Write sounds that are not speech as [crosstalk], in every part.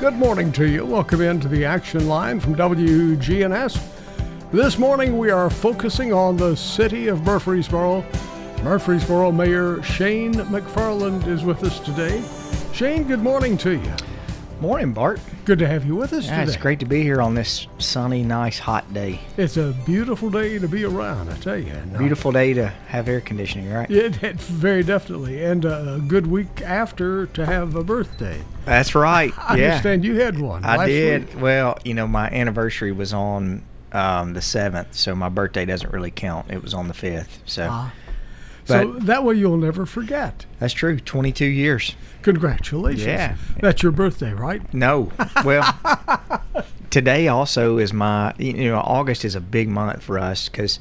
Good morning to you. Welcome into the action line from WGNS. This morning we are focusing on the city of Murfreesboro. Murfreesboro Mayor Shane McFarland is with us today. Shane, good morning to you. Morning, Bart. Good to have you with us Yeah, today. it's great to be here on this sunny, nice, hot day. It's a beautiful day to be around, I tell you. Uh, Beautiful day to have air conditioning, right? Yeah, [laughs] very definitely. And uh, a good week after to have a birthday. That's right. [laughs] I yeah, understand you had one. I did. week. Well, you know, my anniversary was on um, the seventh, so my birthday doesn't really count. It was on the fifth, so Ah. So but- that way you'll never forget. that's true. Twenty-two years. Congratulations. Yeah. That's your birthday, right? No, well, [laughs] today also is my. You know, August is a big month for us because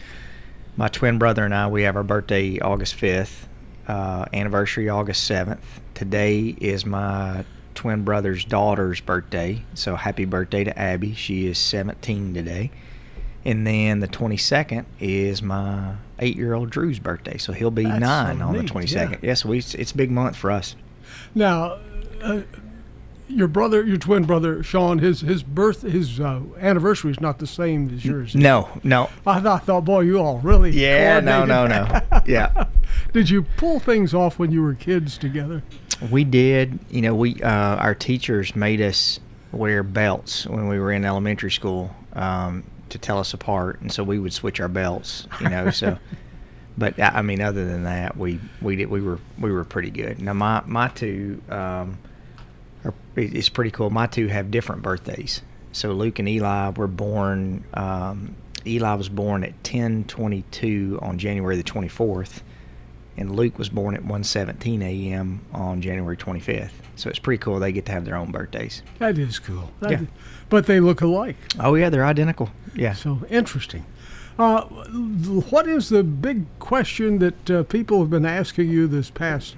my twin brother and I we have our birthday August fifth, uh, anniversary August seventh. Today is my twin brother's daughter's birthday, so happy birthday to Abby. She is seventeen today. And then the 22nd is my eight-year-old Drew's birthday, so he'll be That's nine so on the neat, 22nd. yeah. Yes, we it's a big month for us. Now, uh, your brother, your twin brother, Sean, his his birth, his uh, anniversary is not the same as yours. No, no, I thought, I thought, boy, you all really. Yeah, no, no, no. [laughs] Yeah. Did you pull things off when you were kids together? We did. You know, we uh, our teachers made us wear belts when we were in elementary school um, to tell us apart, and so we would switch our belts. You know, so. [laughs] But I mean, other than that, we we did we were we were pretty good. Now my my two um, are it's pretty cool. My two have different birthdays. So Luke and Eli were born. Um, Eli was born at ten twenty two on January the twenty fourth, and Luke was born at 1:17 a.m. on January 25th. So it's pretty cool. They get to have their own birthdays. That is cool. That Yeah. is- but they look alike. Oh yeah, they're identical. Yeah. So interesting. Uh, what is the big question that uh, people have been asking you this past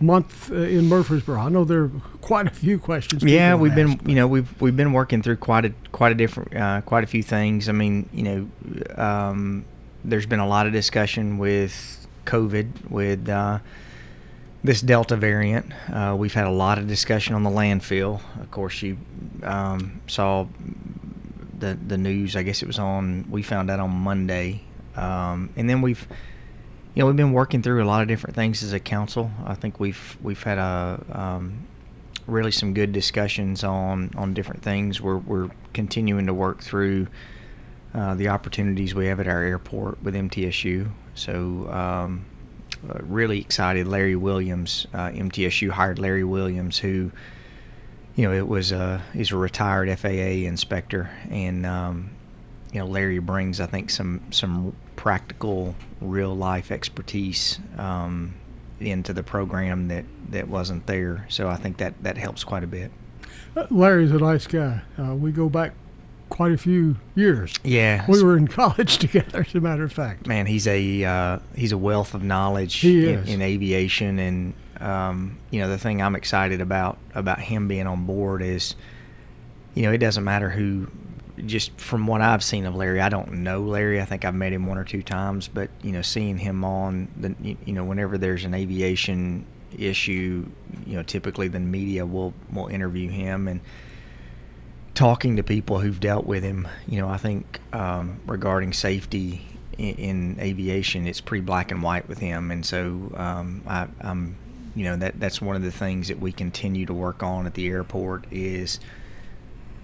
month uh, in Murfreesboro? I know there are quite a few questions. Yeah, we've been asked. you know we've we've been working through quite a quite a different uh, quite a few things. I mean you know um, there's been a lot of discussion with COVID with uh, this Delta variant. Uh, we've had a lot of discussion on the landfill. Of course, you um, saw the the news. I guess it was on. We found out on Monday, um, and then we've you know we've been working through a lot of different things as a council. I think we've we've had a um, really some good discussions on on different things. We're we're continuing to work through uh, the opportunities we have at our airport with MTSU. So um, uh, really excited. Larry Williams, uh, MTSU hired Larry Williams, who you know it was a he's a retired FAA inspector, and um, you know Larry brings I think some some practical real life expertise um, into the program that that wasn't there. So I think that that helps quite a bit. Uh, Larry's a nice guy. Uh, we go back quite a few years. Yeah, We were in [laughs] college together, as a matter of fact. man, he's a uh, he's a wealth of knowledge in, in aviation, and um, you know the thing I'm excited about about him being on board is, you know, it doesn't matter who. Just from what I've seen of Larry, I don't know Larry. I think I've met him one or two times, but you know, seeing him on the, you- know, whenever there's an aviation issue, you know, typically the media will will interview him and talking to people who've dealt with him, you know, I think um, regarding safety in, in aviation, it's pretty black and white with him, and so um, I, I'm, you know, that that's one of the things that we continue to work on at the airport is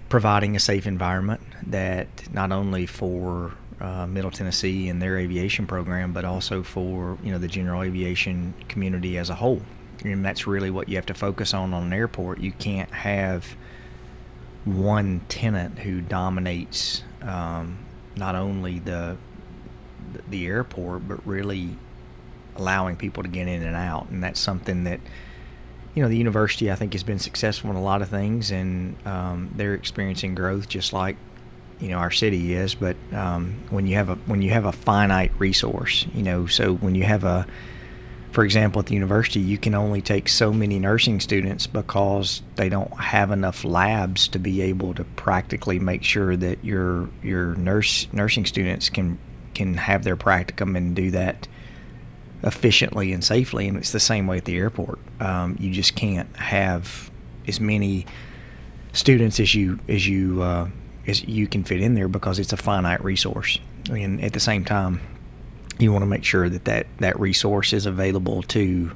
providing a safe environment that not only for uh, Middle Tennessee and their aviation program, but also for you know the general aviation community as a whole. And that's really what you have to focus on on an airport. You can't have one tenant who dominates um, not only the the airport but really allowing people to get in and out, and that's something that you know the university I think has been successful in a lot of things, and um, they're experiencing growth just like you know our city is. But um, when you have a when you have a finite resource, you know, so when you have a for example, at the university, you can only take so many nursing students because they don't have enough labs to be able to practically make sure that your your nurse nursing students can can have their practicum and do that efficiently and safely. And it's the same way at the airport. Um, you just can't have as many students as you as you uh, as you can fit in there because it's a finite resource. And at the same time, you want to make sure that that, that resource is available to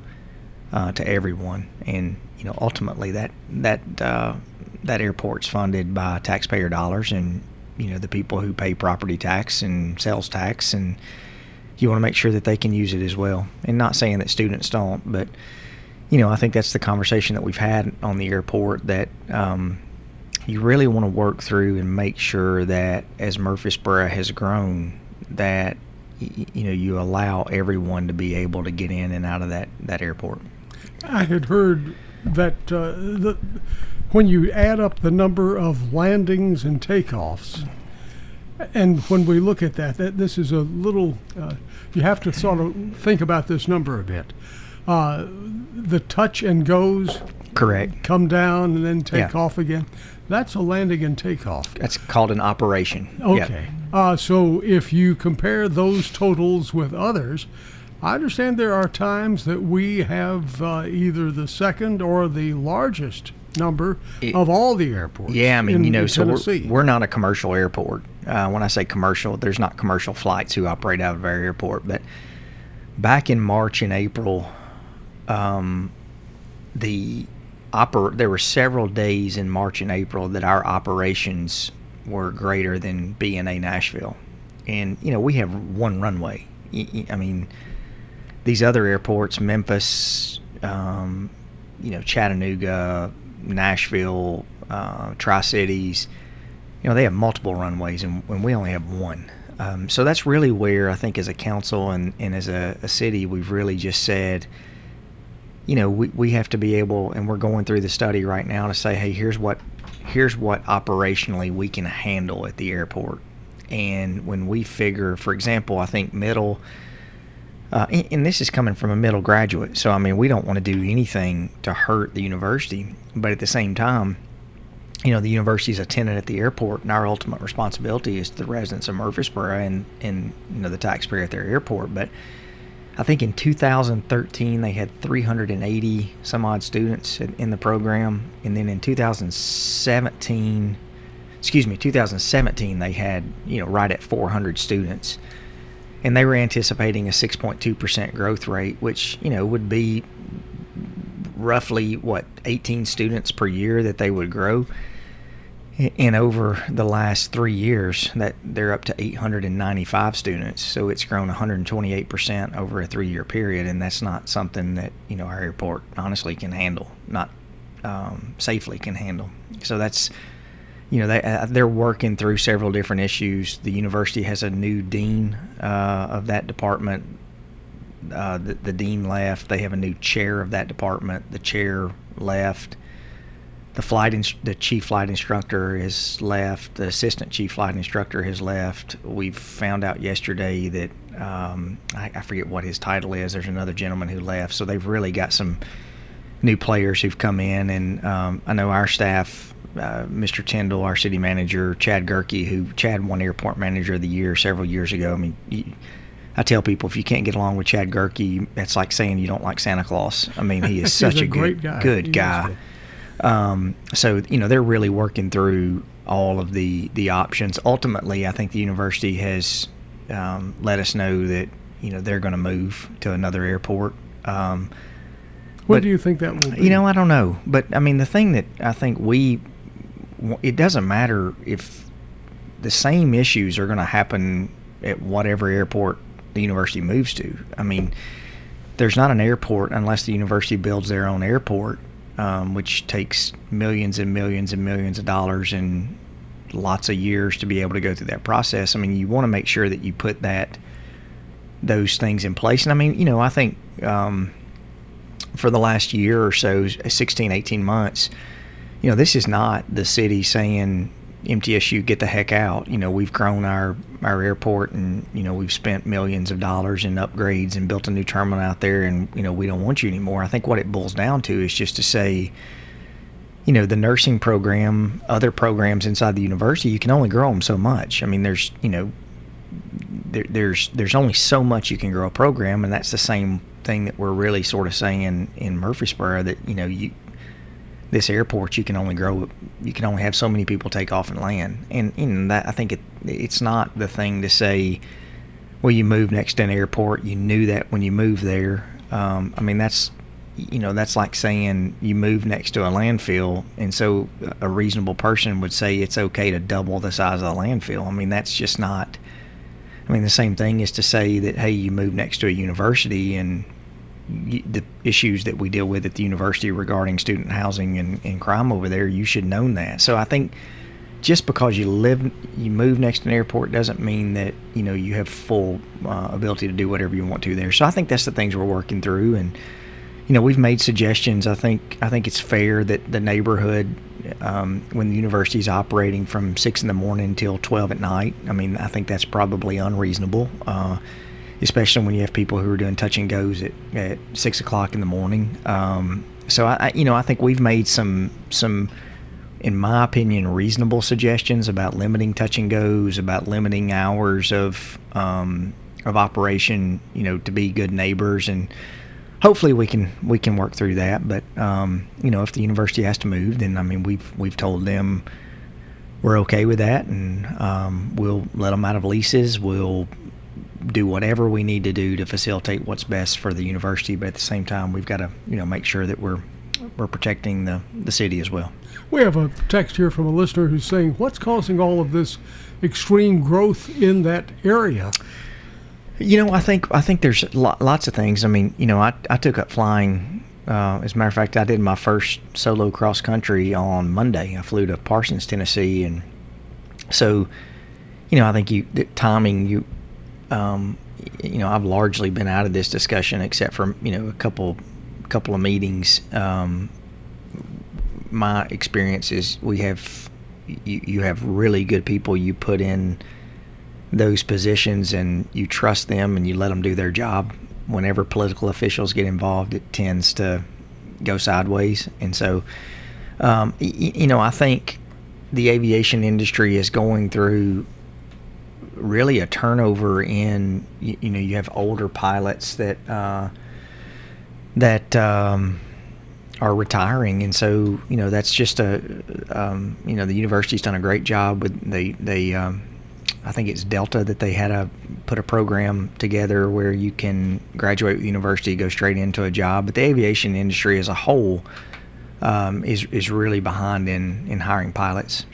uh, to everyone. And you know, ultimately, that that uh, that airport's funded by taxpayer dollars, and you know the people who pay property tax and sales tax, and you want to make sure that they can use it as well. And not saying that students don't, but you know, I think that's the conversation that we've had on the airport that. Um, you really want to work through and make sure that as Murfreesboro has grown, that you know you allow everyone to be able to get in and out of that that airport. I had heard that uh, the, when you add up the number of landings and takeoffs, and when we look at that, that this is a little, uh, you have to sort of think about this number a bit. Uh, the touch and goes Correct. come down and then take Yeah. off again. That's a landing and takeoff. That's called an operation. Yeah. Okay. Uh, so if you compare those totals with others, I understand there are times that we have uh, either the second or the largest number It- of all the airports. Yeah, I mean, in you know, so we're, we're not a commercial airport. Uh, when I say commercial, there's not commercial flights who operate out of our airport. But back in March and April, um, the oper- there were several days in March and April that our operations were greater than BNA Nashville. And, you know, we have one runway. I mean, these other airports, Memphis, um, you know, Chattanooga, Nashville, uh, Tri Cities, you know, they have multiple runways, and, and we only have one. Um, so that's really where I think, as a council and, and as a, a city, we've really just said, you know, we, we have to be able, and we're going through the study right now to say, hey, here's what here's what operationally we can handle at the airport. And when we figure, for example, I think middle, uh, and, and this is coming from a middle graduate, so I mean, we don't want to do anything to hurt the university, but at the same time, you know, the university is a tenant at the airport, and our ultimate responsibility is to the residents of Murfreesboro and, and you know the taxpayer at their airport. But I think in 2013 they had 380 some odd students in, in the program, and then in 2017, excuse me, 2017 they had you know right at 400 students, and they were anticipating a 6.2 percent growth rate, which you know would be roughly what 18 students per year that they would grow. And over the last three years that they're up to 895 students. So it's grown 128% over a three-year period and that's not something that you know our airport honestly can handle not um, safely can handle. So that's you know they, uh, they're working through several different issues the university has a new dean uh, of that department uh, the, the dean left. They have a new chair of that department. The chair left. The flight, ins- the chief flight instructor has left. The assistant chief flight instructor has left. We found out yesterday that um, I, I forget what his title is. There's another gentleman who left. So they've really got some new players who've come in, and um, I know our staff. Uh, Mr. Tindall, our city manager, Chad Gerke, who Chad won Airport Manager of the Year several years ago. I mean, you, I tell people if you can't get along with Chad Gerke, it's like saying you don't like Santa Claus. I mean, he is [laughs] such a a, great good guy. Good guy. Um, so you know they're really working through all of the the options. Ultimately, I think the university has um, let us know that you know they're going to move to another airport. Um, When but- do you think that will be? you know, I don't know, but I mean, the thing that I think we, it doesn't matter if the same issues are going to happen at whatever airport the university moves to. I mean, there's not an airport unless the university builds their own airport um, which takes millions and millions and millions of dollars and lots of years to be able to go through that process. I mean, you want to make sure that you put that those things in place. And I mean, you know, I think um, for the last year or so, 16, 18 months, you know, this is not the city saying MTSU get the heck out. You know, we've grown our our airport and you know we've spent millions of dollars in upgrades and built a new terminal out there, and you know we don't want you anymore. I think what it boils down to is just to say, you know, the nursing program, other programs inside the university, you can only grow them so much. I mean, there's you know, there, there's there's only so much you can grow a program, and that's the same thing that we're really sort of saying in Murfreesboro that you know you this airport you can only grow you can only have so many people take off and land. And that I think it it's not the thing to say well you move next to an airport you knew that when you moved there. Um, I mean that's you know that's like saying you move next to a landfill and so a reasonable person would say it's okay to double the size of the landfill. I mean that's just not I mean the same thing is to say that hey you move next to a university and the issues that we deal with at the university regarding student housing and, and crime over there, you should know that. So I think just because you live, you move next to an airport doesn't mean that you know you have full uh, ability to do whatever you want to there. So I think that's the things we're working through, and you know we've made suggestions. I think I think it's fair that the neighborhood, um, when the university is operating from six in the morning until twelve at night, I mean I think that's probably unreasonable. Uh, especially when you have people who are doing touch and goes at, at six o'clock in the morning. Um, so I, I, you know, I think we've made some some, in my opinion, reasonable suggestions about limiting touch and goes, about limiting hours of um, of operation. You know, to be good neighbors, and hopefully we can we can work through that. But um, you know, if the university has to move, then I mean, we've we've told them we're okay with that, and um, we'll let them out of leases. We'll do whatever we need to do to facilitate what's best for the university, but at the same time, we've got to you know make sure that we're we're protecting the the city as well. We have a text here from a listener who's saying, "What's causing all of this extreme growth in that area?" You know, I think I think there's lots of things. I mean, you know, I I took up flying. Uh, as a matter of fact, I did my first solo cross country on Monday. I flew to Parsons, Tennessee, and so, you know, I think you timing you um, you know, I've largely been out of this discussion except for you know a couple couple of meetings. Um, my experience is we have you, you have really good people you put in those positions and you trust them and you let them do their job. Whenever political officials get involved, it tends to go sideways, and so um, you, you know I think the aviation industry is going through really a turnover in you, you know you have older pilots that uh, that um, are retiring, and so you know that's just a um, you know the university's done a great job with they they um, I think it's Delta that they had a put a program together where you can graduate with university, go straight into a job. But the aviation industry as a whole um, is is really behind in in hiring pilots.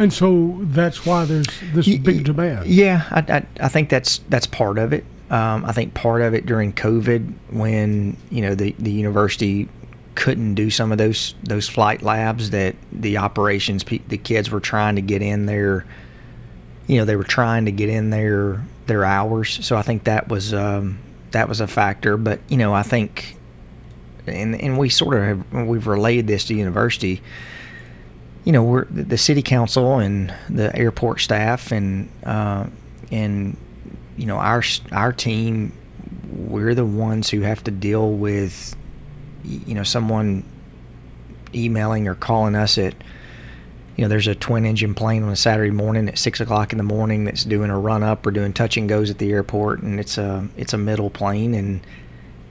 And so that's why there's this big demand. Yeah, I, I, I think that's that's part of it. Um, I think part of it during COVID, when you know the the university couldn't do some of those those flight labs that the operations the kids were trying to get in there. You know, they were trying to get in their their hours. So I think that was um, that was a factor. But you know, I think, and and we sort of have we've relayed this to university you know, we're the city council and the airport staff and uh, and you know our our team. We're the ones who have to deal with you know someone emailing or calling us at you know there's a twin engine plane on a Saturday morning at six o'clock in the morning that's doing a run up or doing touch and goes at the airport and it's a it's a middle plane and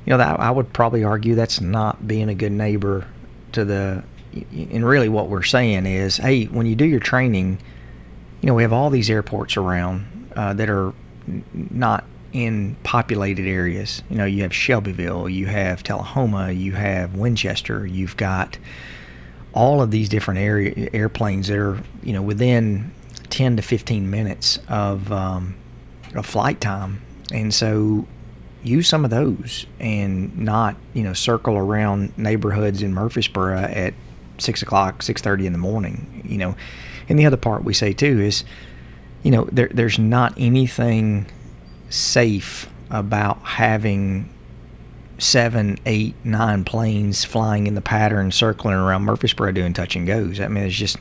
you know that I would probably argue that's not being a good neighbor to the and really what we're saying is, hey, when you do your training, you know, we have all these airports around uh, that are not in populated areas. You know, you have Shelbyville, you have Tullahoma, you have Winchester, you've got all of these different area airplanes that are, you know, within 10 to 15 minutes of, um, of flight time. And so, use some of those and not you know circle around neighborhoods in Murfreesboro at six o'clock, six thirty in the morning. You know, and the other part we say too is, you know, there there's not anything safe about having seven, eight, nine planes flying in the pattern, circling around Murfreesboro doing touch and goes. I mean, it's just,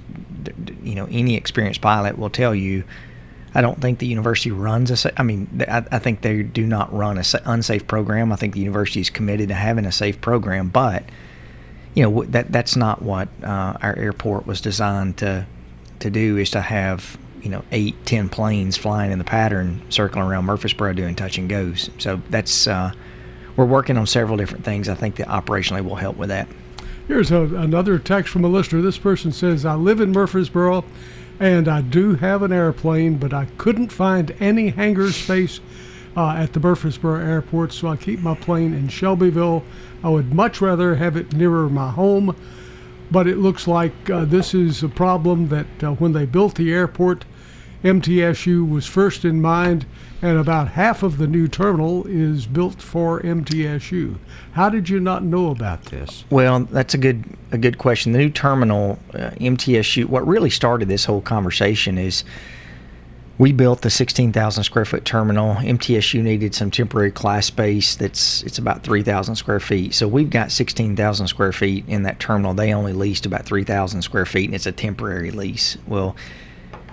you know, any experienced pilot will tell you. I don't think the university runs a. sa- I mean, I, I think they do not run a sa- unsafe program. I think the university is committed to having a safe program, but you know that that's not what uh, our airport was designed to to do. Is to have you know eight, ten planes flying in the pattern, circling around Murfreesboro doing touch and goes. So that's uh, we're working on several different things. I think that operationally will help with that. Here's a, another text from a listener. This person says, I live in Murfreesboro and I do have an airplane, but I couldn't find any hangar space uh, at the Murfreesboro airport, so I keep my plane in Shelbyville. I would much rather have it nearer my home, but it looks like uh, this is a problem that uh, when they built the airport, MTSU was first in mind, and about half of the new terminal is built for MTSU. How did you not know about this? Well, that's a good a good question. The new terminal, uh, MTSU. What really started this whole conversation is we built the 16,000 square foot terminal. MTSU needed some temporary class space. That's it's about 3,000 square feet. So we've got 16,000 square feet in that terminal. They only leased about 3,000 square feet, and it's a temporary lease. Well,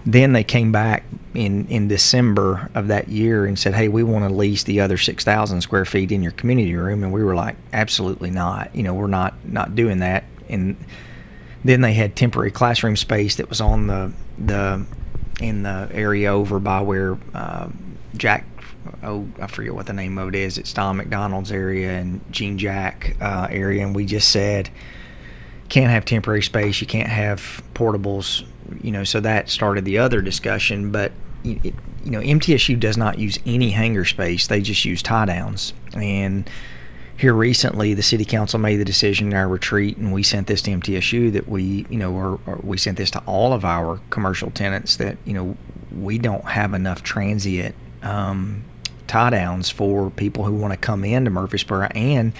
then they came back in in December of that year and said, "Hey, we want to lease the other 6,000 square feet in your community room." And we were like, "Absolutely not. You know, we're not not doing that." And then they had temporary classroom space that was on the the in the area over by where uh, Jack. Oh, I forget what the name of it is. It's Don McDonald's area and Gene Jack uh, area, and we just said can't have temporary space. You can't have portables. You know, so that started the other discussion. But it, you know, MTSU does not use any hangar space. They just use tie downs. And here recently, the city council made the decision in our retreat, and we sent this to MTSU that we, you know, or, or we sent this to all of our commercial tenants that you know we don't have enough transient um, tie downs for people who want to come into Murfreesboro and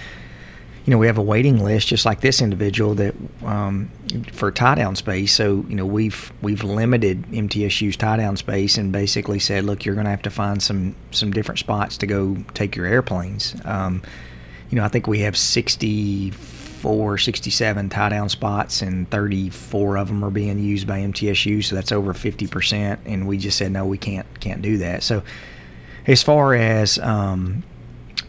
you know, we have a waiting list just like this individual that um, for tie down space. So you know, we've we've limited MTSU's tie down space and basically said, look, you're going to have to find some some different spots to go take your airplanes. Um, you know, I think we have 64, 67 tie down spots, and 34 of them are being used by MTSU. So that's over 50 percent. And we just said, no, we can't can't do that. So as far as um,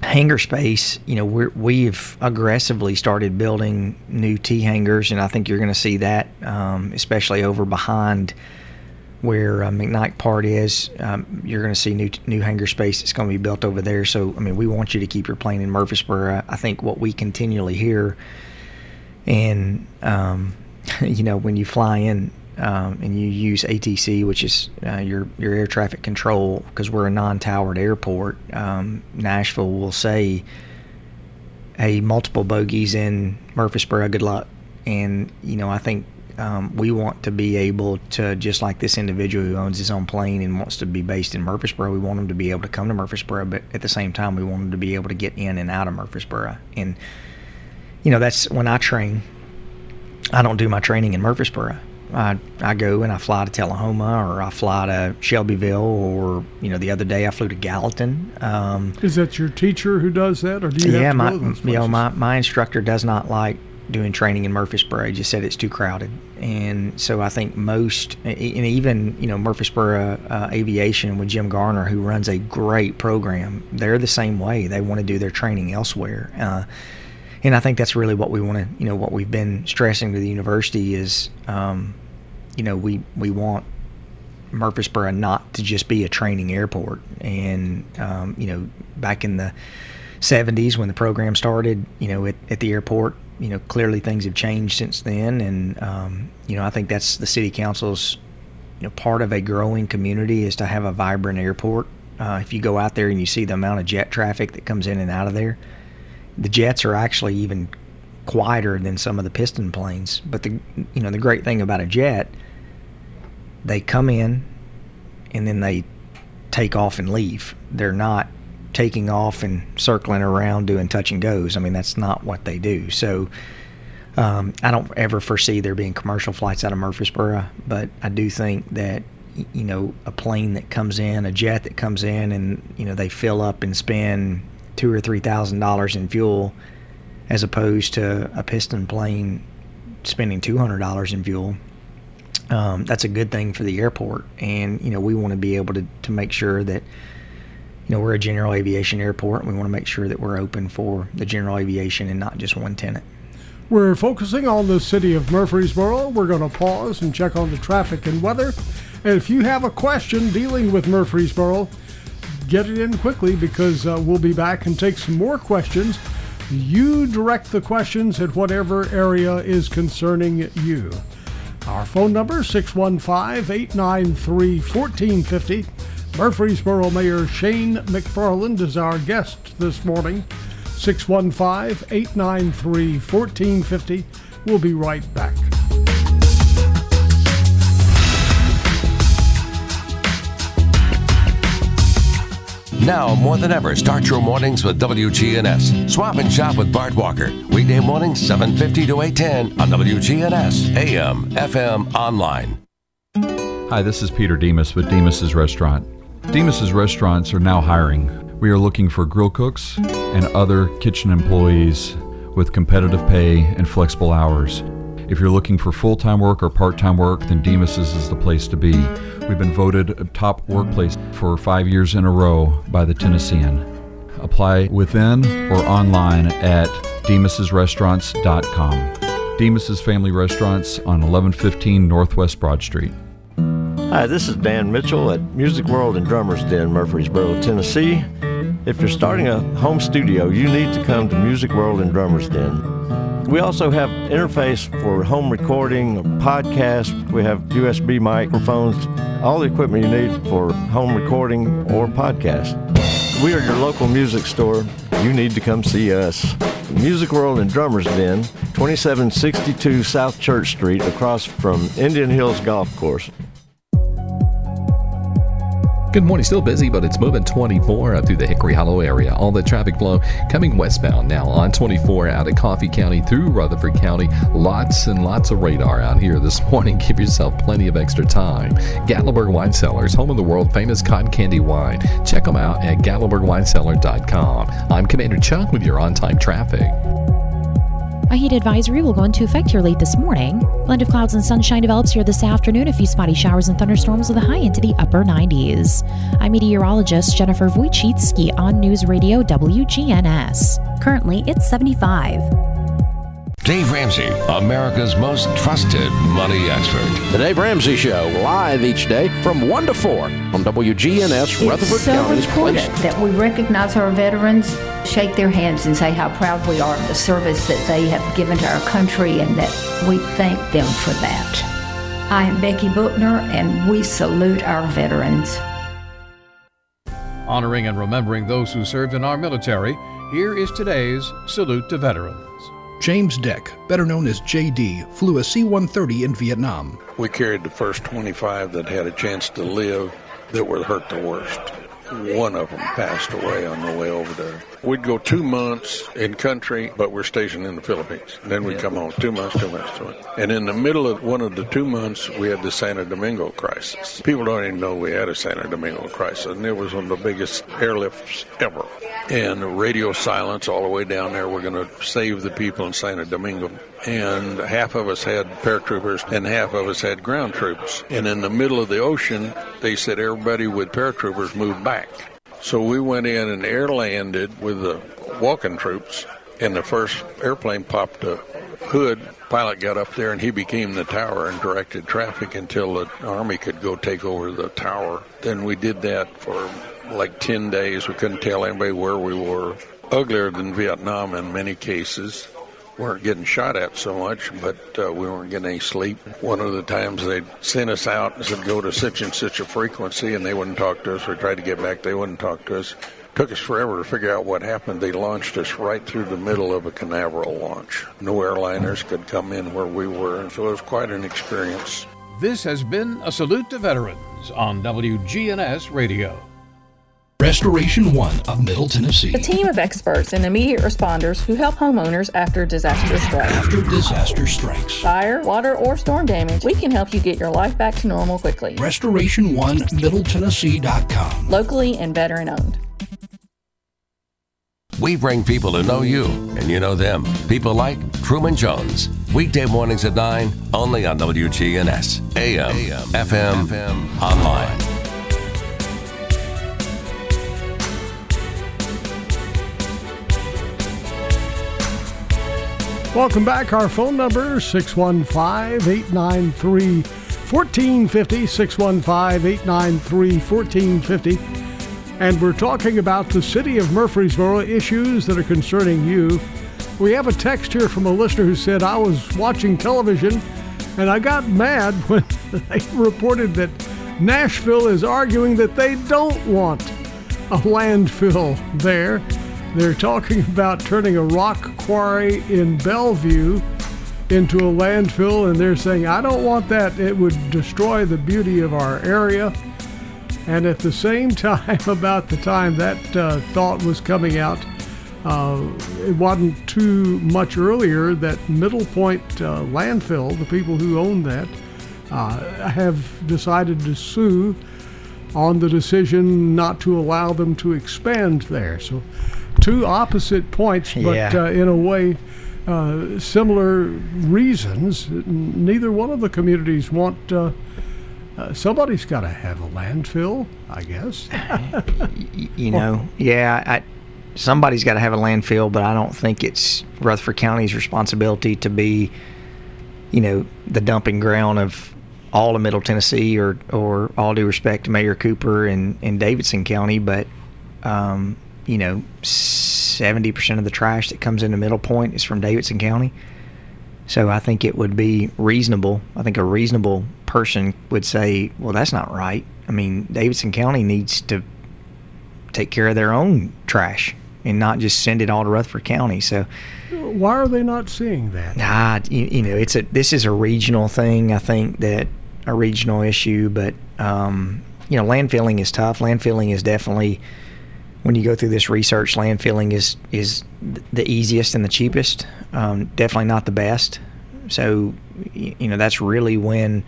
hangar space, you know, we're, we've aggressively started building new T hangars, and I think you're going to see that, um, especially over behind where uh, McKnight Park is. Um, you're going to see new new hangar space that's going to be built over there. So, I mean, we want you to keep your plane in Murfreesboro. I think what we continually hear, and um, [laughs] you know, when you fly in um, and you use ATC, which is uh, your your air traffic control, because we're a non-towered airport. Um, Nashville will say, "Hey, multiple bogeys in Murfreesboro. Good luck." And you know, I think um, we want to be able to, just like this individual who owns his own plane and wants to be based in Murfreesboro, we want him to be able to come to Murfreesboro, but at the same time, we want him to be able to get in and out of Murfreesboro. And you know, that's when I train. I don't do my training in Murfreesboro. I, I go and I fly to Tullahoma or I fly to Shelbyville or you know the other day I flew to Gallatin. Um, Is that your teacher who does that, or do you yeah, my go to those you know my, my instructor does not like doing training in Murfreesboro. Just said it's too crowded, and so I think most and even you know Murfreesboro uh, Aviation with Jim Garner, who runs a great program, they're the same way. They want to do their training elsewhere. Uh, and I think that's really what we want to, you know, what we've been stressing to the university is, um, you know, we we want Murfreesboro not to just be a training airport. And um, you know, back in the '70s when the program started, you know, at, at the airport, you know, clearly things have changed since then. And um, you know, I think that's the city council's, you know, part of a growing community is to have a vibrant airport. Uh, if you go out there and you see the amount of jet traffic that comes in and out of there, the jets are actually even quieter than some of the piston planes. But the you know the great thing about a jet, they come in and then they take off and leave. They're not taking off and circling around doing touch and goes. I mean, that's not what they do. So um, I don't ever foresee there being commercial flights out of Murfreesboro, but I do think that you know a plane that comes in, a jet that comes in, and you know they fill up and spend two or three thousand dollars in fuel, as opposed to a piston plane spending two hundred dollars in fuel. Um, that's a good thing for the airport, and you know we want to be able to to make sure that you know we're a general aviation airport, and we want to make sure that we're open for the general aviation and not just one tenant. We're focusing on the city of Murfreesboro. We're going to pause and check on the traffic and weather. And if you have a question dealing with Murfreesboro, get it in quickly because uh, we'll be back and take some more questions. You direct the questions at whatever area is concerning you. Our phone number 615-893-1450. Murfreesboro Mayor Shane McFarland is our guest this morning. 615-893-1450. We'll be right back. Now more than ever, start your mornings with WGNS. Swap and shop with Bart Walker. Weekday mornings, 750 to 810 on WGNS, AM, FM, online. Hi, this is Peter Demos with Demos's Restaurant. Demos's Restaurants are now hiring. We are looking for grill cooks and other kitchen employees with competitive pay and flexible hours. If you're looking for full time work or part time work, then Demos's is the place to be. We've been voted a top workplace for five years in a row by the Tennessean. Apply within or online at demos'srestaurants.com. Demos's Family Restaurants on 1115 Northwest Broad Street. Hi, this is Dan Mitchell at Music World and Drummers Den, Murfreesboro, Tennessee. If you're starting a home studio, you need to come to Music World and Drummers Den. We also have interface for home recording, podcast. We have USB microphones, all the equipment you need for home recording or podcast. We are your local music store. You need to come see us. Music World and Drummers Den, 2762 South Church Street, across from Indian Hills Golf Course. Good morning. Still busy, but it's moving 24 up through the Hickory Hollow area. All the traffic flow coming westbound now on 24 out of Coffee County through Rutherford County. Lots and lots of radar out here this [laughs] morning. Give yourself plenty of extra time. Gatlinburg Wine Cellars, home of the world famous cotton candy wine. Check them out at gatlinburgwinecellar.com. I'm Commander Chuck with your on time traffic. A heat advisory will go into effect here late this morning. Blend of clouds and sunshine develops here this afternoon. A few spotty showers and thunderstorms with a high into the upper 90s. I'm meteorologist Jennifer Wojcicki on News Radio WGNS. Currently, it's 75. Dave Ramsey, America's most trusted money expert. The Dave Ramsey Show, live each day from 1 to 4 on WGNS Rutherford it's so County's important Place. that we recognize our veterans, shake their hands, and say how proud we are of the service that they have given to our country and that we thank them for that. I am Becky Bookner, and we salute our veterans. Honoring and remembering those who served in our military, here is today's Salute to Veterans. James Deck, better known as JD, flew a C 130 in Vietnam. We carried the first 25 that had a chance to live that were hurt the worst. One of them passed away on the way over there. We'd go two months in country, but we're stationed in the Philippines. Then we'd come home two months, two months, two months. And in the middle of one of the two months, we had the Santo Domingo crisis. People don't even know we had a Santo Domingo crisis, and it was one of the biggest airlifts ever. And radio silence all the way down there. We're going to save the people in Santo Domingo. And half of us had paratroopers and half of us had ground troops. And in the middle of the ocean, they said everybody with paratroopers move back. So we went in and air landed with the walking troops, and the first airplane popped a hood. Pilot got up there and he became the tower and directed traffic until the Army could go take over the tower. Then we did that for like 10 days. We couldn't tell anybody where we were. Uglier than Vietnam in many cases weren't getting shot at so much, but uh, we weren't getting any sleep. One of the times they'd sent us out and said, go to such and such a frequency, and they wouldn't talk to us. We tried to get back, they wouldn't talk to us. Took us forever to figure out what happened. They launched us right through the middle of a Canaveral launch. No airliners could come in where we were, and so it was quite an experience. This has been a Salute to Veterans on WGNS Radio. Restoration One of Middle Tennessee. A team of experts and immediate responders who help homeowners after disaster strikes. After disaster strikes. Fire, water, or storm damage, we can help you get your life back to normal quickly. Restoration One Middle MiddleTennessee.com. Locally and veteran owned. We bring people who know you, and you know them. People like Truman Jones. Weekday mornings at 9, only on WGNS, AM, FM, FM, online. Welcome back. Our phone number 615-893 1450 615-893 1450 and we're talking about the city of Murfreesboro issues that are concerning you. We have a text here from a listener who said I was watching television and I got mad [laughs] when they reported that Nashville is arguing that they don't want a landfill there. They're talking about turning a rock quarry in Bellevue into a landfill, and they're saying, I don't want that. It would destroy the beauty of our area. And at the same [laughs] time, about the time that uh, thought was coming out, uh, it wasn't too much earlier that Middle Point uh, landfill, the people who own that, uh, have decided to sue on the decision not to allow them to expand there. So, two opposite points, but Yeah. uh, in a way, uh, similar reasons. Neither one of the communities want. Uh, uh, somebody's got to have a landfill, I guess. [laughs] You know, yeah, I, somebody's got to have a landfill, but I don't think it's Rutherford County's responsibility to be, you know, the dumping ground of all of Middle Tennessee, or or all due respect to Mayor Cooper and in Davidson County, but um, you know, seventy percent of the trash that comes into Middle Point is from Davidson County. So I think it would be reasonable. I think a reasonable person would say, "Well, that's not right." I mean, Davidson County needs to take care of their own trash and not just send it all to Rutherford County. So, Why are they not seeing that? nah, you, you know, it's a this is a regional thing. I think that a regional issue, but um, you know, landfilling is tough. Landfilling is definitely when you go through this research, landfilling is is the easiest and the cheapest. Um, definitely not the best. So, you know, that's really when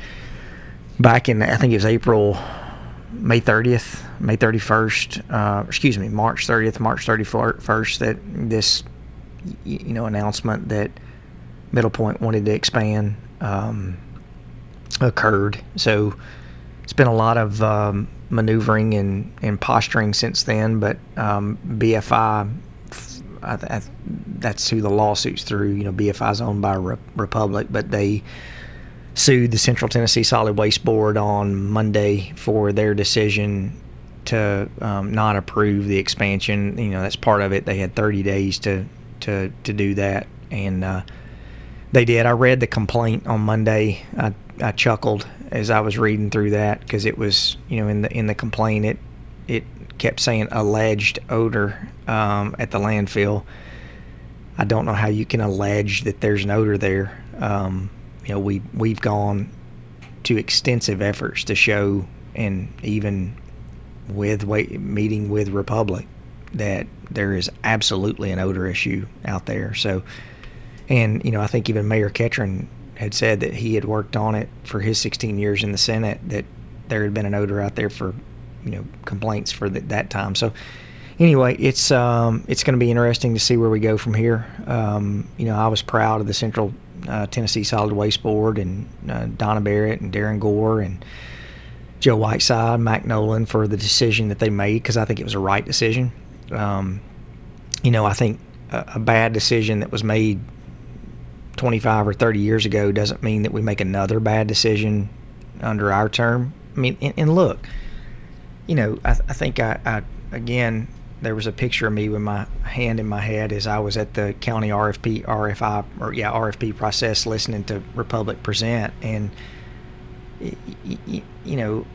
back in I think it was April, May 30th, May 31st, uh, excuse me, March 30th, March 31st, that this you know announcement that Middle Point wanted to expand um, occurred. So it's been a lot of um, maneuvering and, and posturing since then. But um, BFI, I I th- that's who the lawsuit's through. You know, BFI is owned by Re- Republic, but they sued the Central Tennessee Solid Waste Board on Monday for their decision to um, not approve the expansion. You know, that's part of it. They had 30 days to to to do that, and uh, they did. I read the complaint on Monday. I, I chuckled as I was reading through that because it was, you know, in the in the complaint it it kept saying alleged odor um, at the landfill. I don't know how you can allege that there's an odor there. Um, you know, we we've gone to extensive efforts to show, and even with wait, meeting with Republic, that there is absolutely an odor issue out there. So, and you know, I think even Mayor Ketron had said that he had worked on it for his 16 years in the Senate. That there had been an odor out there for, you know, complaints for th- that time. So, anyway, it's um, it's going to be interesting to see where we go from here. Um, you know, I was proud of the Central uh, Tennessee Solid Waste Board and uh, Donna Barrett and Darren Gore and Joe Whiteside, Mac Nolan for the decision that they made because I think it was a right decision. Um, you know, I think a, a bad decision that was made 25 or 30 years ago doesn't mean that we make another bad decision under our term. I mean, and, and look, you know, I, I think I, I, again, there was a picture of me with my hand in my head as I was at the county RFP, RFI, or yeah, RFP process listening to Republic present. And, you know,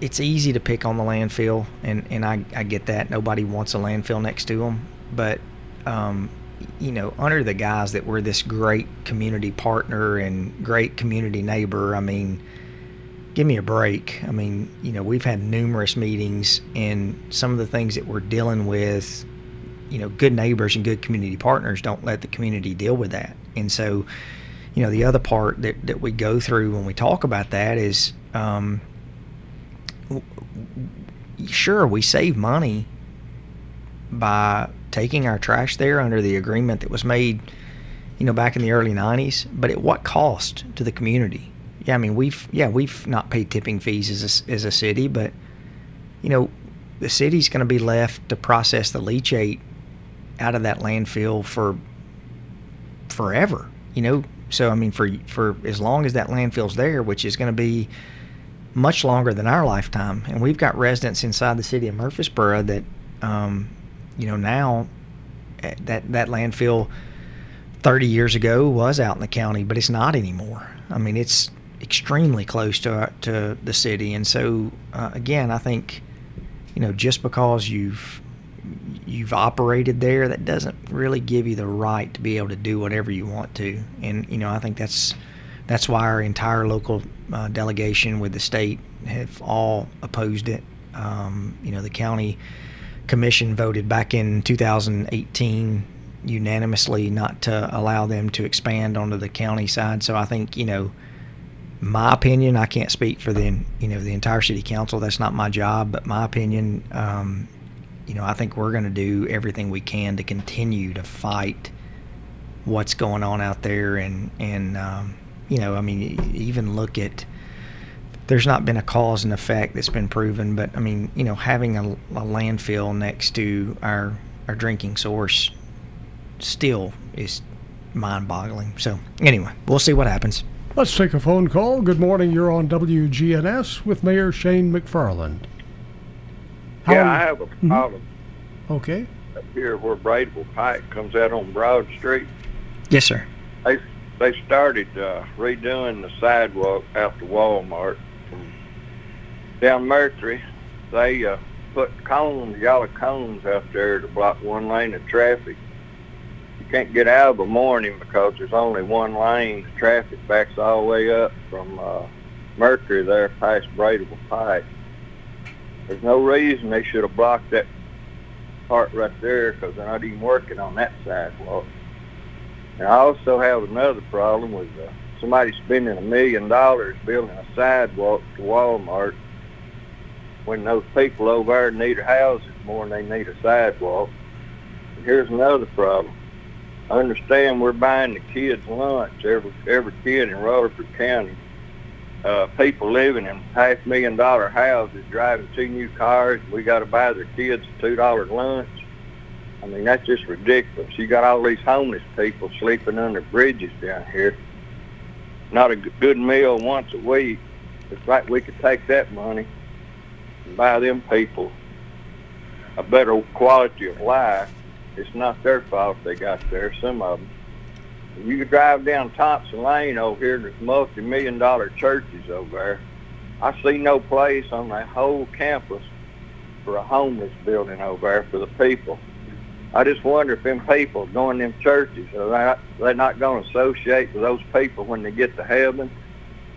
it's easy to pick on the landfill, and, and I, I get that. Nobody wants a landfill next to them. But, um, you know, under the guise that we're this great community partner and great community neighbor, I mean, give me a break. I mean, you know, we've had numerous meetings, and some of the things that we're dealing with, you know, good neighbors and good community partners don't let the community deal with that. And so, you know, the other part that, that we go through when we talk about that is, um, sure, we save money by taking our trash there under the agreement that was made, you know, back in the early 90s, but at what cost to the community? Yeah, I mean, we've yeah, we've not paid tipping fees as a, as a city, but you know, the city's going to be left to process the leachate out of that landfill for forever, you know. So I mean, for for as long as that landfill's there, which is going to be much longer than our lifetime, and we've got residents inside the city of Murfreesboro that, um, you know, now eh, that that landfill 30 years ago was out in the county, but it's not anymore. I mean, it's extremely close to to the city, and so uh, again, I think, you know, just because you've you've operated there, that doesn't really give you the right to be able to do whatever you want to. And you know, I think that's that's why our entire local uh, delegation with the state have all opposed it. Um, you know, the county commission voted back in 2018 unanimously not to allow them to expand onto the county side. So I think you know, my opinion, I can't speak for the you know the entire city council. That's not my job, but my opinion. Um, you know, I think we're going to do everything we can to continue to fight what's going on out there, and and um, you know, I mean, even look at. There's not been a cause and effect that's been proven, but I mean, you know, having a, a landfill next to our our drinking source still is mind-boggling. So anyway, we'll see what happens. Let's take a phone call. Good morning. You're on WGNS with Mayor Shane McFarland. How- Yeah, I have a Mhm. problem Okay. up here where Bradyville Pike comes out on Broad Street. Yes, sir. They they started uh, redoing the sidewalk out to Walmart from down Mercury. They uh, put cones, yellow cones out there to block one lane of traffic. You can't get out of the morning because there's only one lane. The traffic backs all the way up from uh, Mercury there past Bradyville Pike. There's no reason they should have blocked that part right there because they're not even working on that sidewalk. And I also have another problem with uh, somebody spending a million dollars building a sidewalk to Walmart when those people over there need houses more than they need a sidewalk. Here's another problem. I understand we're buying the kids lunch, every every kid in Rutherford County. Uh, people living in half million dollar houses driving two new cars. We got to buy their kids a two dollar lunch. I mean, that's just ridiculous. You got all these homeless people sleeping under bridges down here. Not a good meal once a week. It's like we could take that money buy them people a better quality of life. It's not their fault they got there, some of them. You drive down Thompson Lane over here, there's multi-million dollar churches over there. I see no place on that whole campus for a homeless building over there for the people. I just wonder if them people going to them churches are they not, they're not going to associate with those people when they get to heaven.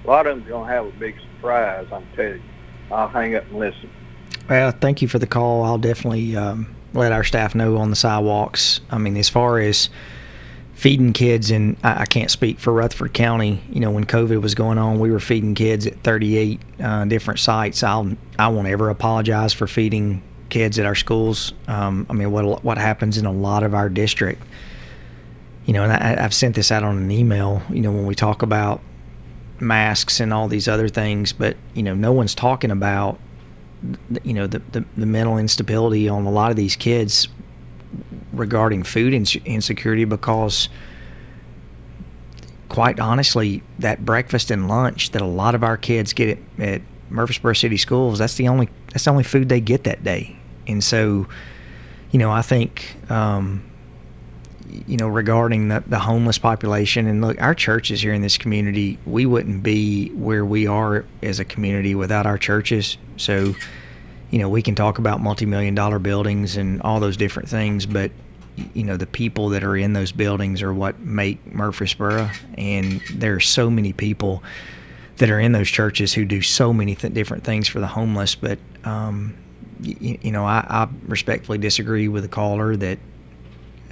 A lot of them's going to have a big surprise. I'm telling you. I'll hang up and listen. Well, thank you for the call. I'll definitely um, let our staff know on the sidewalks. I mean, as far as feeding kids, and I, can't speak for Rutherford County. You know, when COVID was going on, we were feeding kids at 38 uh, different sites. I'll I won't ever apologize for feeding kids at our schools. Um, I mean, what what happens in a lot of our district. You know, and I, I've sent this out on an email. You know, when we talk about masks and all these other things, but you know, no one's talking about you know the, the, the mental instability on a lot of these kids regarding food ins- insecurity because quite honestly that breakfast and lunch that a lot of our kids get at, at Murfreesboro City schools that's the only that's the only food they get that day. And so you know I think um, you know regarding the, the homeless population. And look our churches here in this community we wouldn't be where we are as a community without our churches. So you know we can talk about multi-million dollar buildings and all those different things but you know the people that are in those buildings are what make Murfreesboro. And there are so many people that are in those churches who do so many th- different things for the homeless. But um, you, you know, I, I respectfully disagree with the caller that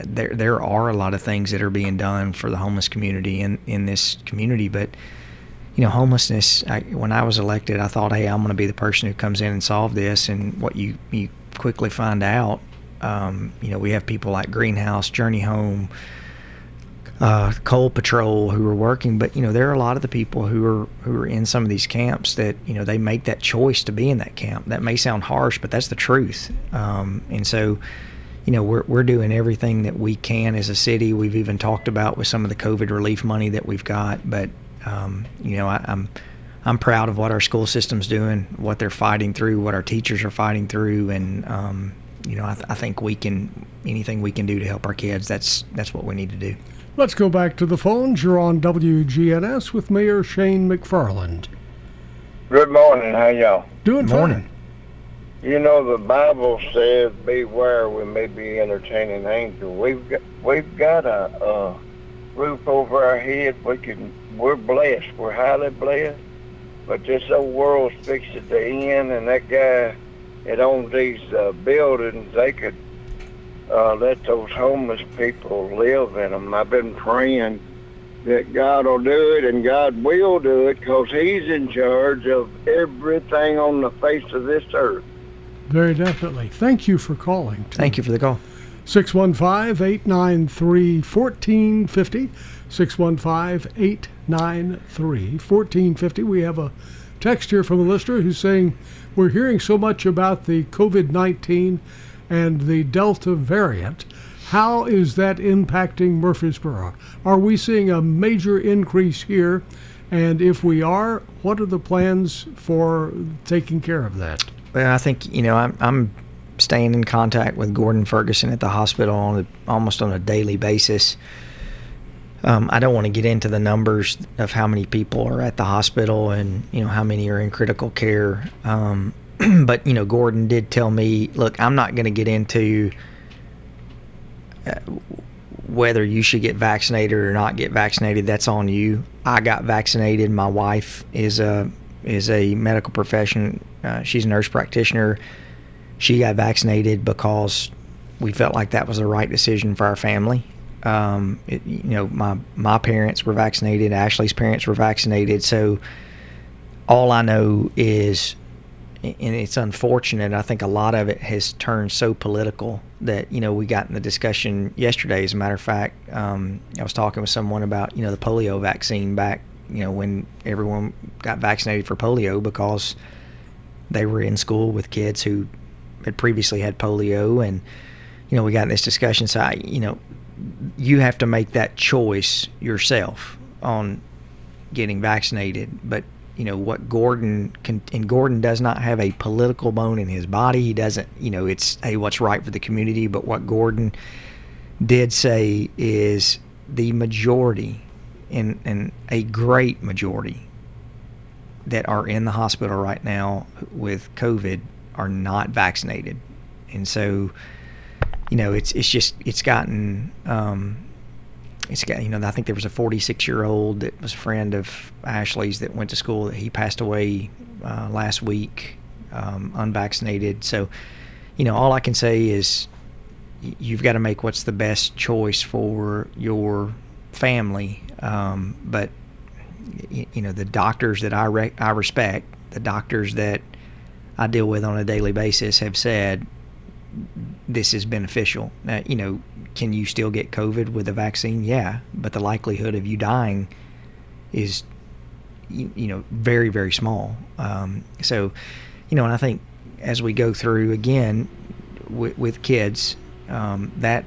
there there are a lot of things that are being done for the homeless community in in this community, but you know, homelessness. I, when I was elected, I thought, hey, I'm going to be the person who comes in and solve this. And what you you quickly find out, um, you know, we have people like Greenhouse, Journey Home, uh, Cold Patrol who are working, but you know, there are a lot of the people who are who are in some of these camps that you know they make that choice to be in that camp. That may sound harsh, but that's the truth. Um, and so you know, we're, we're doing everything that we can as a city. We've even talked about with some of the COVID relief money that we've got, but um, you know, I, I'm I'm proud of what our school system's doing, what they're fighting through, what our teachers are fighting through, and um, you know, I, th- I think we can anything we can do to help our kids. That's that's what we need to do. Let's go back to the phones. You're on WGNS with Mayor Shane McFarland. Good morning. How y'all? Doing Morning. You know the Bible says, "Beware, we may be entertaining angels." We've got we've got a, a roof over our head. We can we're blessed. We're highly blessed. But this old world's at the end, and that guy that owns these uh, buildings, they could uh, let those homeless people live in them. I've been praying that God will do it, and God will do it, because He's in charge of everything on the face of this earth. Very definitely. Thank you for calling. Thank you for the call. 615 893 1450. 615 893 1450. We have a text here from a listener who's saying, We're hearing so much about the COVID 19 and the Delta variant. How is that impacting Murfreesboro? Are we seeing a major increase here? And if we are, what are the plans for taking care of that? Well, I think you know I'm I'm staying in contact with Gordon Ferguson at the hospital on a, almost on a daily basis. Um, I don't want to get into the numbers of how many people are at the hospital and you know how many are in critical care. Um, [clears throat] but you know, Gordon did tell me, look, I'm not going to get into uh, whether you should get vaccinated or not get vaccinated. That's on you. I got vaccinated. My wife is a is a medical profession. Uh, she's a nurse practitioner. She got vaccinated because we felt like that was the right decision for our family. Um, it, you know, my my parents were vaccinated. Ashley's parents were vaccinated. So all I know is, and it's unfortunate. I think a lot of it has turned so political that you know we got in the discussion yesterday. As a matter of fact, um, I was talking with someone about you know the polio vaccine back you know when everyone got vaccinated for polio because they were in school with kids who had previously had polio and you know we got in this discussion. So I, you know you have to make that choice yourself on getting vaccinated. But you know what Gordon can and Gordon does not have a political bone in his body. He doesn't you know it's hey what's right for the community. But what Gordon did say is the majority and, a great majority that are in the hospital right now with COVID are not vaccinated, and so you know it's it's just it's gotten um, it's got you know I think there was a 46 year old that was a friend of Ashley's that went to school that he passed away uh, last week um, unvaccinated. So you know all I can say is you've got to make what's the best choice for your family. Um, but you know the doctors that I re- I respect, the doctors that I deal with on a daily basis have said this is beneficial. Now, you know, can you still get COVID with a vaccine? Yeah, but the likelihood of you dying is you, you know very very small. Um, so, you know, and I think as we go through again with, with kids, um, that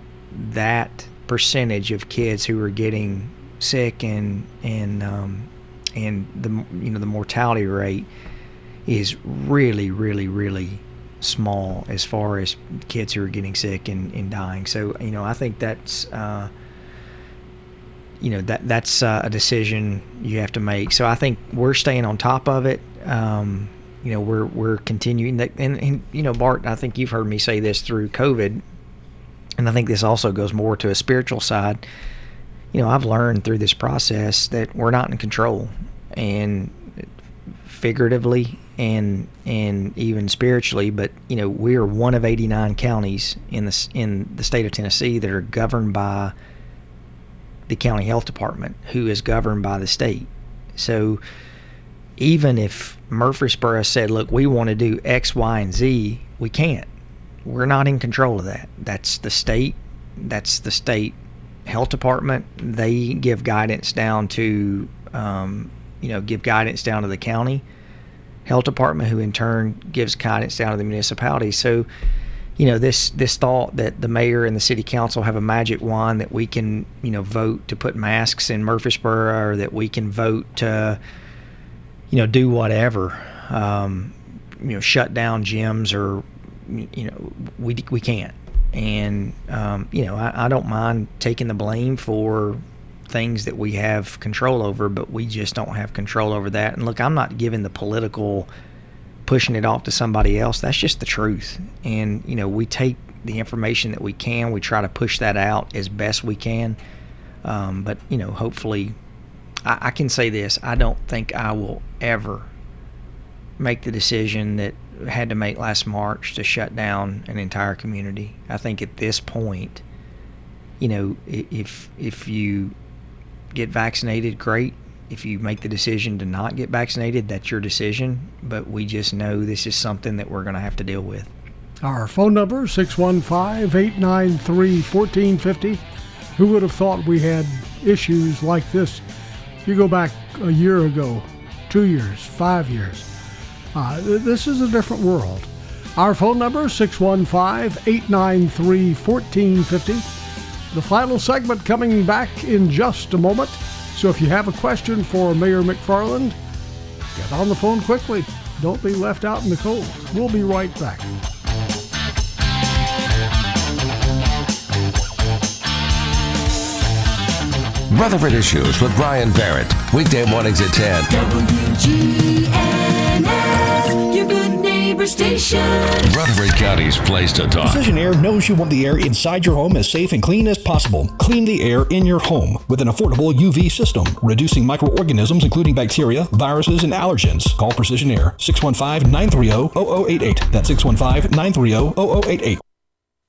that percentage of kids who are getting sick and and um, and the you know the mortality rate is really really really small as far as kids who are getting sick and, and dying. So you know I think that's uh, you know that that's uh, a decision you have to make. So I think we're staying on top of it. Um, you know we're we're continuing that, and, and you know Bart, I think you've heard me say this through COVID and I think this also goes more to a spiritual side. You know, I've learned through this process that we're not in control, and figuratively and and even spiritually. But you know, we are one of 89 counties in the in the state of Tennessee that are governed by the county health department, who is governed by the state. So even if Murfreesboro said, "Look, we want to do X, Y, and Z," we can't. We're not in control of that. That's the state. That's the state health department. They give guidance down to, um, you know, give guidance down to the county health department, who in turn gives guidance down to the municipality. So, you know, this this thought that the mayor and the city council have a magic wand that we can, you know, vote to put masks in Murfreesboro, or that we can vote to, you know, do whatever, um, you know, shut down gyms, or you know, we we can't. And um, you know, I, I don't mind taking the blame for things that we have control over, but we just don't have control over that. And look, I'm not giving the political pushing it off to somebody else. That's just the truth. And you know, we take the information that we can, we try to push that out as best we can. Um, but you know, hopefully, I, I can say this: I don't think I will ever make the decision that had to make last March to shut down an entire community. I think at this point, you know, if if you get vaccinated, great. If you make the decision to not get vaccinated, that's your decision. But we just know this is something that we're going to have to deal with. Our phone number 615-893-1450. Who would have thought we had issues like this? You go back a year ago, two years, five years. Uh, this is a different world. Our phone number 615-893-1450. The final segment coming back in just a moment. So if you have a question for Mayor McFarland, get on the phone quickly. Don't be left out in the cold. We'll be right back. Rutherford Issues with Brian Barrett. Weekday mornings at 10. WGNS, your good neighbor station. Rutherford County's place to talk. Precision Air knows you want the air inside your home as safe and clean as possible. Clean the air in your home with an affordable UV system, reducing microorganisms including bacteria, viruses, and allergens. Call Precision Air 615-930-0088. That's 615-930-0088.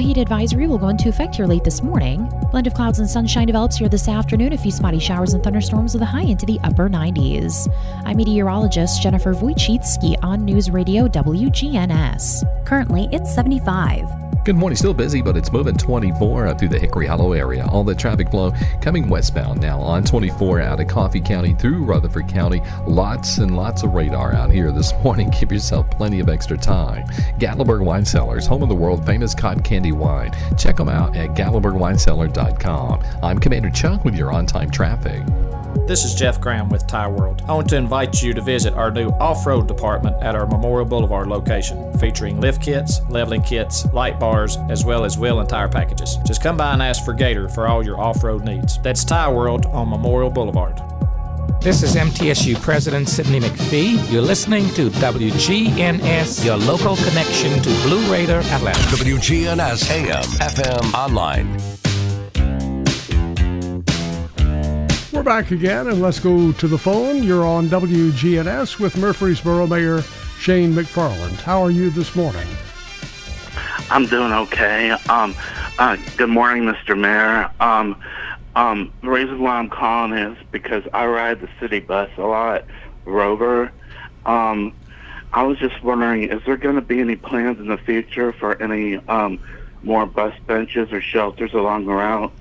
A heat advisory will go into effect here late this morning. Blend of clouds and sunshine develops here this afternoon. A few spotty showers and thunderstorms with a high into the upper 90s. I'm meteorologist Jennifer Wojcicki on News Radio WGNS. Currently, it's 75. Good morning. Still busy, but it's moving 24 out through the Hickory Hollow area. All the traffic flow coming westbound now on 24 out of Coffee County through Rutherford County. Lots and lots of radar out here this [laughs] morning. Give yourself plenty of extra time. Gatlinburg Wine Cellars, home of the world famous cotton candy wine. Check them out at gatlinburgwinecellar.com. I'm Commander Chuck with your on time traffic. This is Jeff Graham with Tire World. I want to invite you to visit our new off road department at our Memorial Boulevard location, featuring lift kits, leveling kits, light bars, as well as wheel and tire packages. Just come by and ask for Gator for all your off road needs. That's Tire World on Memorial Boulevard. This is MTSU President Sidney McPhee. You're listening to WGNS, your local connection to Blue Raider Atlanta. WGNS AM, FM, online. We're back again, and let's go to the phone. You're on WGNS with Murfreesboro Mayor Shane McFarland. How are you this morning? I'm doing okay. Um, uh, good morning, Mr. Mayor. Um, um, the reason why I'm calling is because I ride the city bus a lot, Rover. Um, I was just wondering, is there going to be any plans in the future for any um, more bus benches or shelters along the route?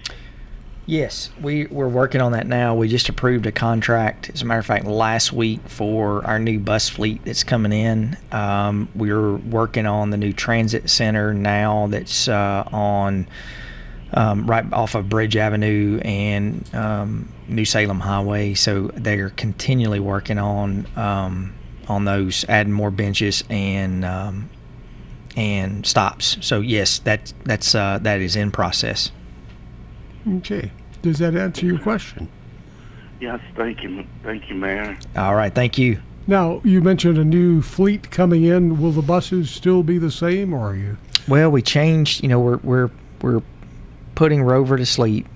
Yes, we, we're working on that now. We just approved a contract, as a matter of fact, last week for our new bus fleet that's coming in. Um, we're working on the new transit center now that's uh, on um, right off of Bridge Avenue and um, New Salem Highway. So they're continually working on um, on those, adding more benches and um, and stops. So yes, that that's uh, that is in process. Okay. Does that answer your question? Yes, thank you, thank you, Mayor. All right, thank you. Now, you mentioned a new fleet coming in. Will the buses still be the same, or are you? Well, we changed. You know, we're we're we're putting Rover to sleep,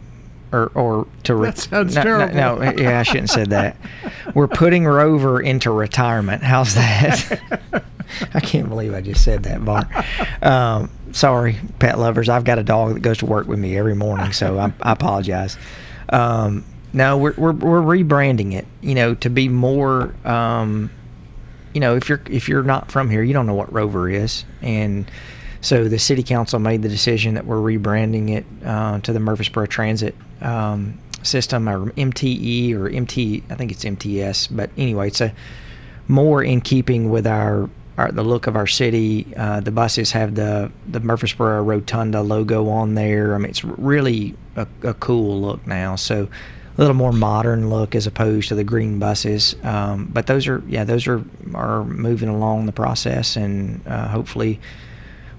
or or to re- That sounds no, no, terrible. No, yeah, I shouldn't have said that. [laughs] We're putting Rover into retirement. How's that? [laughs] I can't believe I just said that, Bart. Um, sorry, pet lovers. I've got a dog that goes to work with me every morning, so I, [laughs] I apologize. Um, no, we're, we're we're rebranding it. You know, to be more. Um, you know, if you're if you're not from here, you don't know what Rover is, and so the city council made the decision that we're rebranding it uh, to the Murfreesboro Transit um, System or MTE or MT. I think it's MTS, but anyway, it's a more in keeping with our, our the look of our city. Uh, the buses have the the Murfreesboro Rotunda logo on there. I mean, it's really a, a cool look now. So a little more modern look as opposed to the green buses. Um, but those are yeah, those are are moving along the process, and uh, hopefully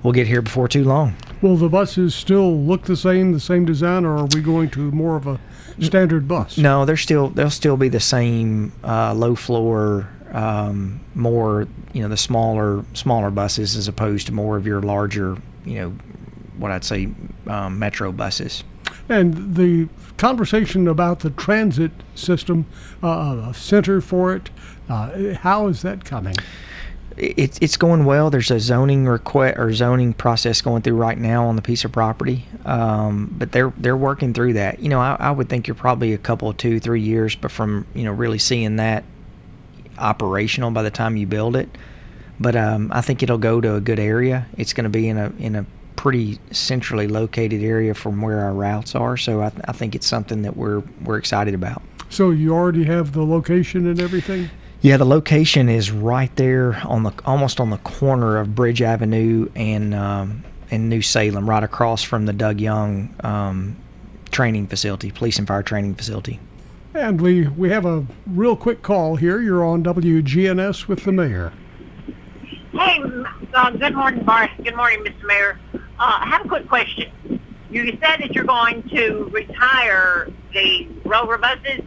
we'll get here before too long. Will the buses still look the same, the same design, or are we going to more of a standard bus? No, they're still they'll still be the same uh, low floor, um, more you know the smaller smaller buses as opposed to more of your larger you know what I'd say um, metro buses. And the conversation about the transit system, uh, a center for it, uh, how is that coming? It's it's going well. There's a zoning request or zoning process going through right now on the piece of property, um, but they're they're working through that. You know, I, I would think you're probably a couple of two three years, but from you know really seeing that operational by the time you build it. But um, I think it'll go to a good area. It's going to be in a in a pretty centrally located area from where our routes are. So I, I think it's something that we're we're excited about. So you already have the location and everything? Yeah, the location is right there on the almost on the corner of Bridge Avenue and um, and New Salem, right across from the Doug Young um, training facility, police and fire training facility. And we, we have a real quick call here. You're on WGNS with the mayor. Hey, uh, good morning, Bart. Good morning, Mr. Mayor. Uh, I have a quick question. You said that you're going to retire the Rover buses.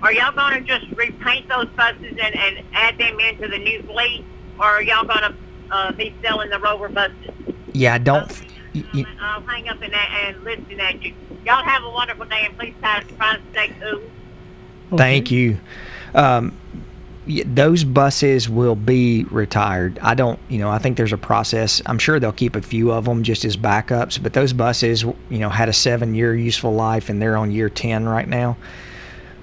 Are y'all going to just repaint those buses and, and add them into the new fleet, or are y'all going to uh, be selling the Rover buses? Yeah, I don't. I'll hang up and, and listen at you. Y'all have a wonderful day, and please try, try to stay cool. Thank you. Um, those buses will be retired. I don't, you know, I think there's a process. I'm sure they'll keep a few of them just as backups, but those buses, you know, had a seven year useful life and they're on year 10 right now.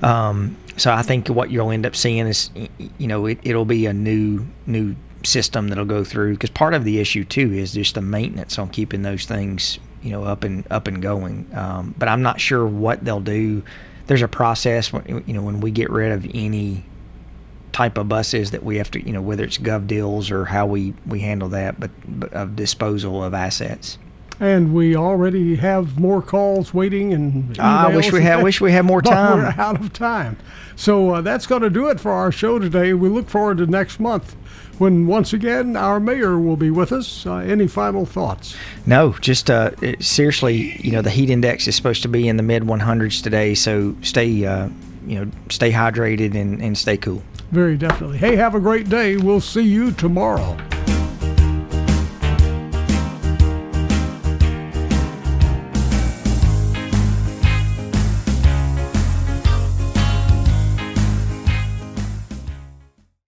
Um, so I think what you'll end up seeing is, you know, it, it'll be a new, new system that'll go through because part of the issue too is just the maintenance on keeping those things, you know, up and up and going. Um, but I'm not sure what they'll do. There's a process, when, you know, when we get rid of any type of buses that we have to, you know, whether it's GovDeals or how we we handle that, but, but of disposal of assets. And we already have more calls waiting and Ah, I wish we had- wish we had more [laughs] time. We're out of time. So uh, that's going to do it for our show today. We look forward to next month when once again our mayor will be with us. Uh, any final thoughts? No, just uh, it- seriously, you know, the heat index is supposed to be in the mid 100s today, so stay, uh, you know, stay hydrated and, and stay cool. Very definitely. Hey, have a great day. We'll see you tomorrow.